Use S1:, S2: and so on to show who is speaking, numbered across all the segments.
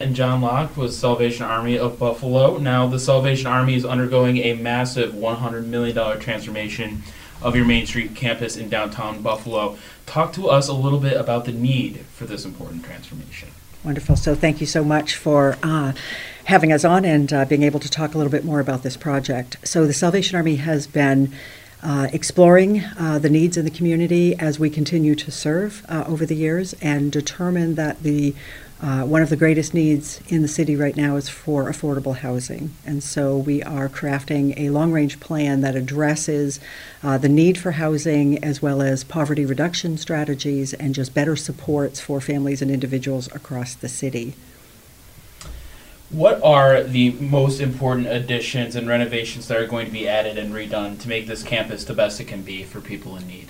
S1: And John Lock was Salvation Army of Buffalo. Now the Salvation Army is undergoing a massive $100 million transformation of your Main Street campus in downtown Buffalo. Talk to us a little bit about the need for this important transformation.
S2: Wonderful. So, thank you so much for uh, having us on and uh, being able to talk a little bit more about this project. So, the Salvation Army has been uh, exploring uh, the needs in the community as we continue to serve uh, over the years and determined that the uh, one of the greatest needs in the city right now is for affordable housing. And so we are crafting a long range plan that addresses uh, the need for housing as well as poverty reduction strategies and just better supports for families and individuals across the city.
S1: What are the most important additions and renovations that are going to be added and redone to make this campus the best it can be for people in need?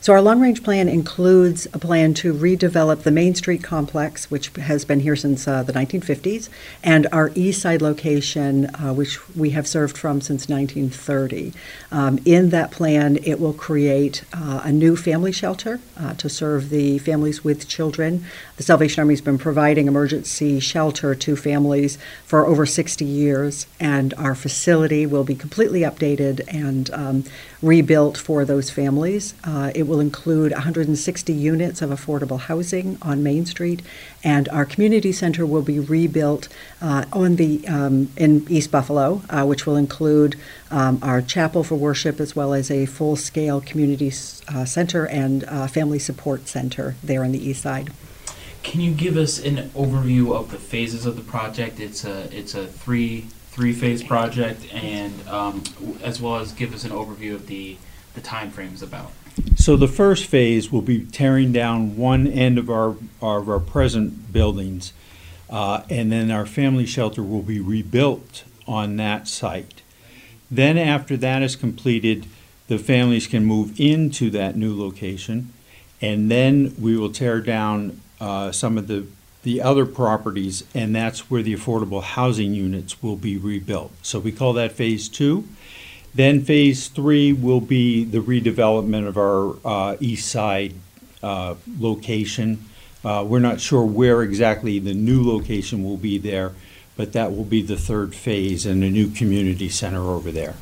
S2: So, our long range plan includes a plan to redevelop the Main Street complex, which has been here since uh, the 1950s, and our east side location, uh, which we have served from since 1930. Um, in that plan, it will create uh, a new family shelter uh, to serve the families with children. The Salvation Army has been providing emergency shelter to families for over 60 years, and our facility will be completely updated and um, rebuilt for those families. Uh, it will include 160 units of affordable housing on Main Street, and our community center will be rebuilt uh, on the um, in East Buffalo, uh, which will include um, our chapel for worship as well as a full-scale community uh, center and uh, family support center there on the east side.
S1: Can you give us an overview of the phases of the project? It's a it's a three three phase project, and um, as well as give us an overview of the the time frames about.
S3: So the first phase will be tearing down one end of our of our present buildings, uh, and then our family shelter will be rebuilt on that site. Then after that is completed, the families can move into that new location, and then we will tear down uh, some of the the other properties, and that's where the affordable housing units will be rebuilt. So we call that phase two. Then phase three will be the redevelopment of our uh, east side uh, location. Uh, we're not sure where exactly the new location will be there, but that will be the third phase and a new community center over there.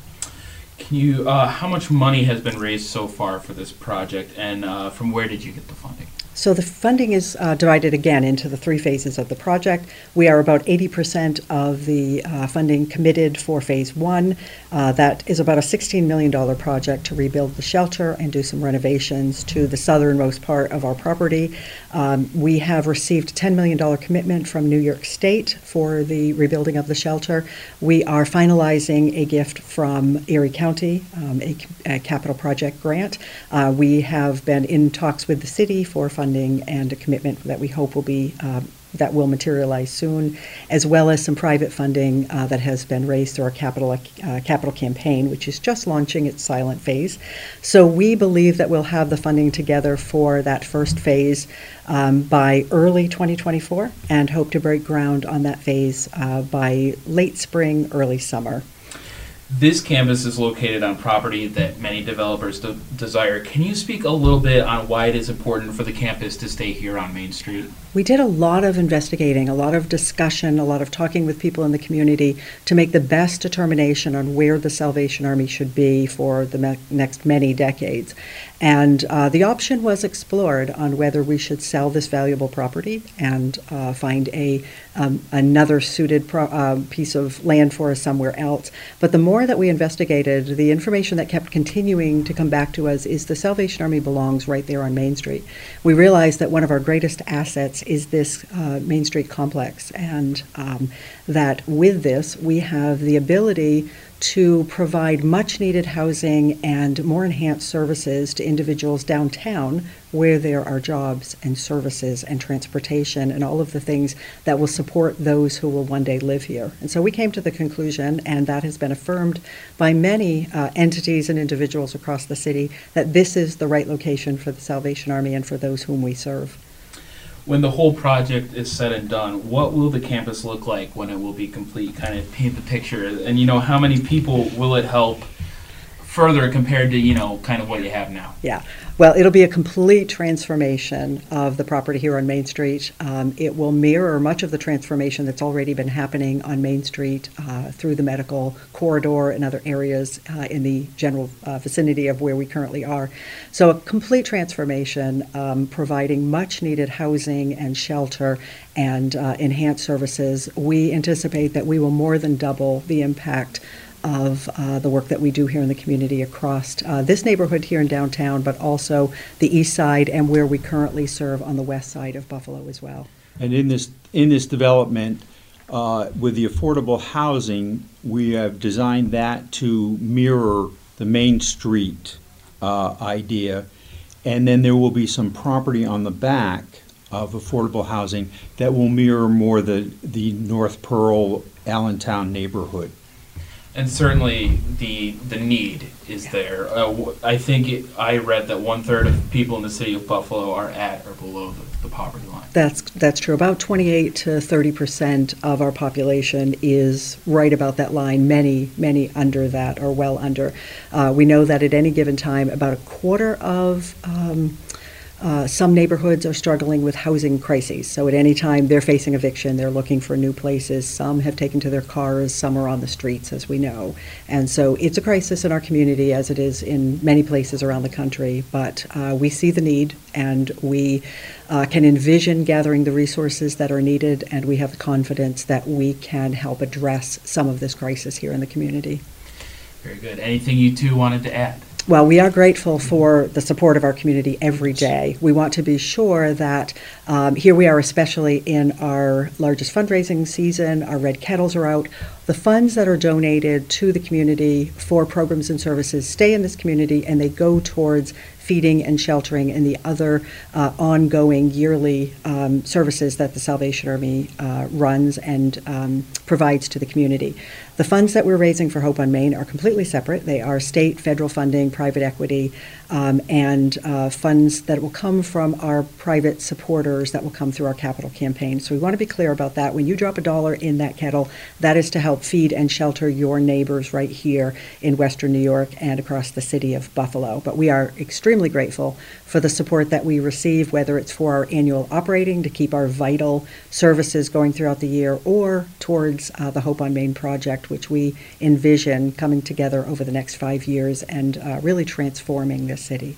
S1: Can you? Uh, how much money has been raised so far for this project, and uh, from where did you get the funding?
S2: So the funding is uh, divided again into the three phases of the project. We are about 80% of the uh, funding committed for phase one. Uh, that is about a $16 million project to rebuild the shelter and do some renovations to the southernmost part of our property. Um, we have received a $10 million commitment from New York State for the rebuilding of the shelter. We are finalizing a gift from Erie County, um, a, a, capital project grant. Uh, we have been in talks with the city for funding and a commitment that we hope will be uh, that will materialize soon, as well as some private funding uh, that has been raised through our capital uh, capital campaign, which is just launching its silent phase. So we believe that we'll have the funding together for that first phase um, by early 2024, and hope to break ground on that phase uh, by late spring, early summer.
S1: This campus is located on property that many developers de- desire. Can you speak a little bit on why it is important for the campus to stay here on Main Street?
S2: We did a lot of investigating, a lot of discussion, a lot of talking with people in the community to make the best determination on where the Salvation Army should be for the me- next many decades. And uh, the option was explored on whether we should sell this valuable property and uh, find a um, another suited pro- uh, piece of land for us somewhere else. But the more that we investigated, the information that kept continuing to come back to us is the Salvation Army belongs right there on Main Street. We realized that one of our greatest assets is this uh, Main Street complex, and um, that with this we have the ability to provide much needed housing and more enhanced services to individuals downtown where there are jobs and services and transportation and all of the things that will support those who will one day live here. And so we came to the conclusion, and that has been affirmed by many uh, entities and individuals across the city, that this is the right location for the Salvation Army and for those whom we serve
S1: when the whole project is said and done, what will the campus look like when it will be complete? Kind of paint the picture, and you know, how many people will it help further compared to you know, kind of what you have now?
S2: Yeah. Well, it'll be a complete transformation of the property here on Main Street. Um, it will mirror much of the transformation that's already been happening on Main Street uh, through the medical corridor and other areas uh, in the general uh, vicinity of where we currently are. So, a complete transformation, um, providing much needed housing and shelter and uh, enhanced services. We anticipate that we will more than double the impact of uh, the work that we do here in the community across uh, this neighborhood here in downtown, but also the east side and where we currently serve on the west side of Buffalo as well.
S3: And in this in this development, uh, with the affordable housing, we have designed that to mirror the Main Street uh, idea, and then there will be some property on the back of affordable housing that will mirror more the the North Pearl Allentown neighborhood
S1: and certainly the the need is there. Uh, I think it, I read that one third of people in the city of Buffalo are at or below the, the poverty line.
S2: That's that's true. About 28 to 30 percent of our population is right about that line. Many many under that or well under. Uh, we know that at any given time, about a quarter of um, uh, some neighborhoods are struggling with housing crises. So at any time they're facing eviction, they're looking for new places. Some have taken to their cars, some are on the streets, as we know. And so it's a crisis in our community, as it is in many places around the country. But uh, we see the need, and we uh, can envision gathering the resources that are needed, and we have the confidence that we can help address some of this crisis here in the community.
S1: Very good. Anything you two wanted to add?
S2: Well, we are grateful for the support of our community every day. We want to be sure that um, here we are, especially in our largest fundraising season, our red kettles are out. The funds that are donated to the community for programs and services stay in this community and they go towards feeding and sheltering and the other uh, ongoing yearly um, services that the Salvation Army uh, runs and um, provides to the community. The funds that we're raising for Hope on Main are completely separate. They are state, federal funding, private equity, um, and uh, funds that will come from our private supporters that will come through our capital campaign. So we want to be clear about that. When you drop a dollar in that kettle, that is to help feed and shelter your neighbors right here in Western New York and across the city of Buffalo. But we are extremely grateful for the support that we receive, whether it's for our annual operating to keep our vital services going throughout the year or towards uh, the Hope on Main project, which we envision coming together over the next five years and uh, really transforming this city.